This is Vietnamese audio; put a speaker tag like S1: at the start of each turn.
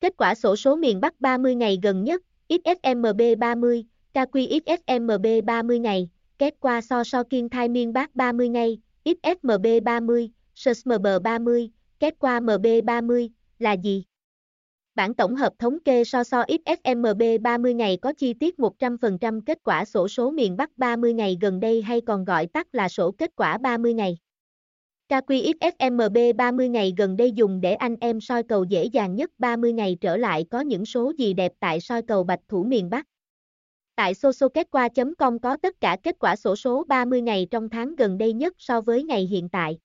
S1: Kết quả sổ số miền Bắc 30 ngày gần nhất, XSMB 30, KQXSMB 30 ngày, kết qua so so kiên thai miền Bắc 30 ngày, XSMB 30, SSMB 30, kết qua MB 30, là gì? Bản tổng hợp thống kê so so XSMB 30 ngày có chi tiết 100% kết quả sổ số miền Bắc 30 ngày gần đây hay còn gọi tắt là sổ kết quả 30 ngày. KQXSMB 30 ngày gần đây dùng để anh em soi cầu dễ dàng nhất 30 ngày trở lại có những số gì đẹp tại soi cầu Bạch Thủ miền Bắc. Tại sosoketqua.com có tất cả kết quả sổ số 30 ngày trong tháng gần đây nhất so với ngày hiện tại.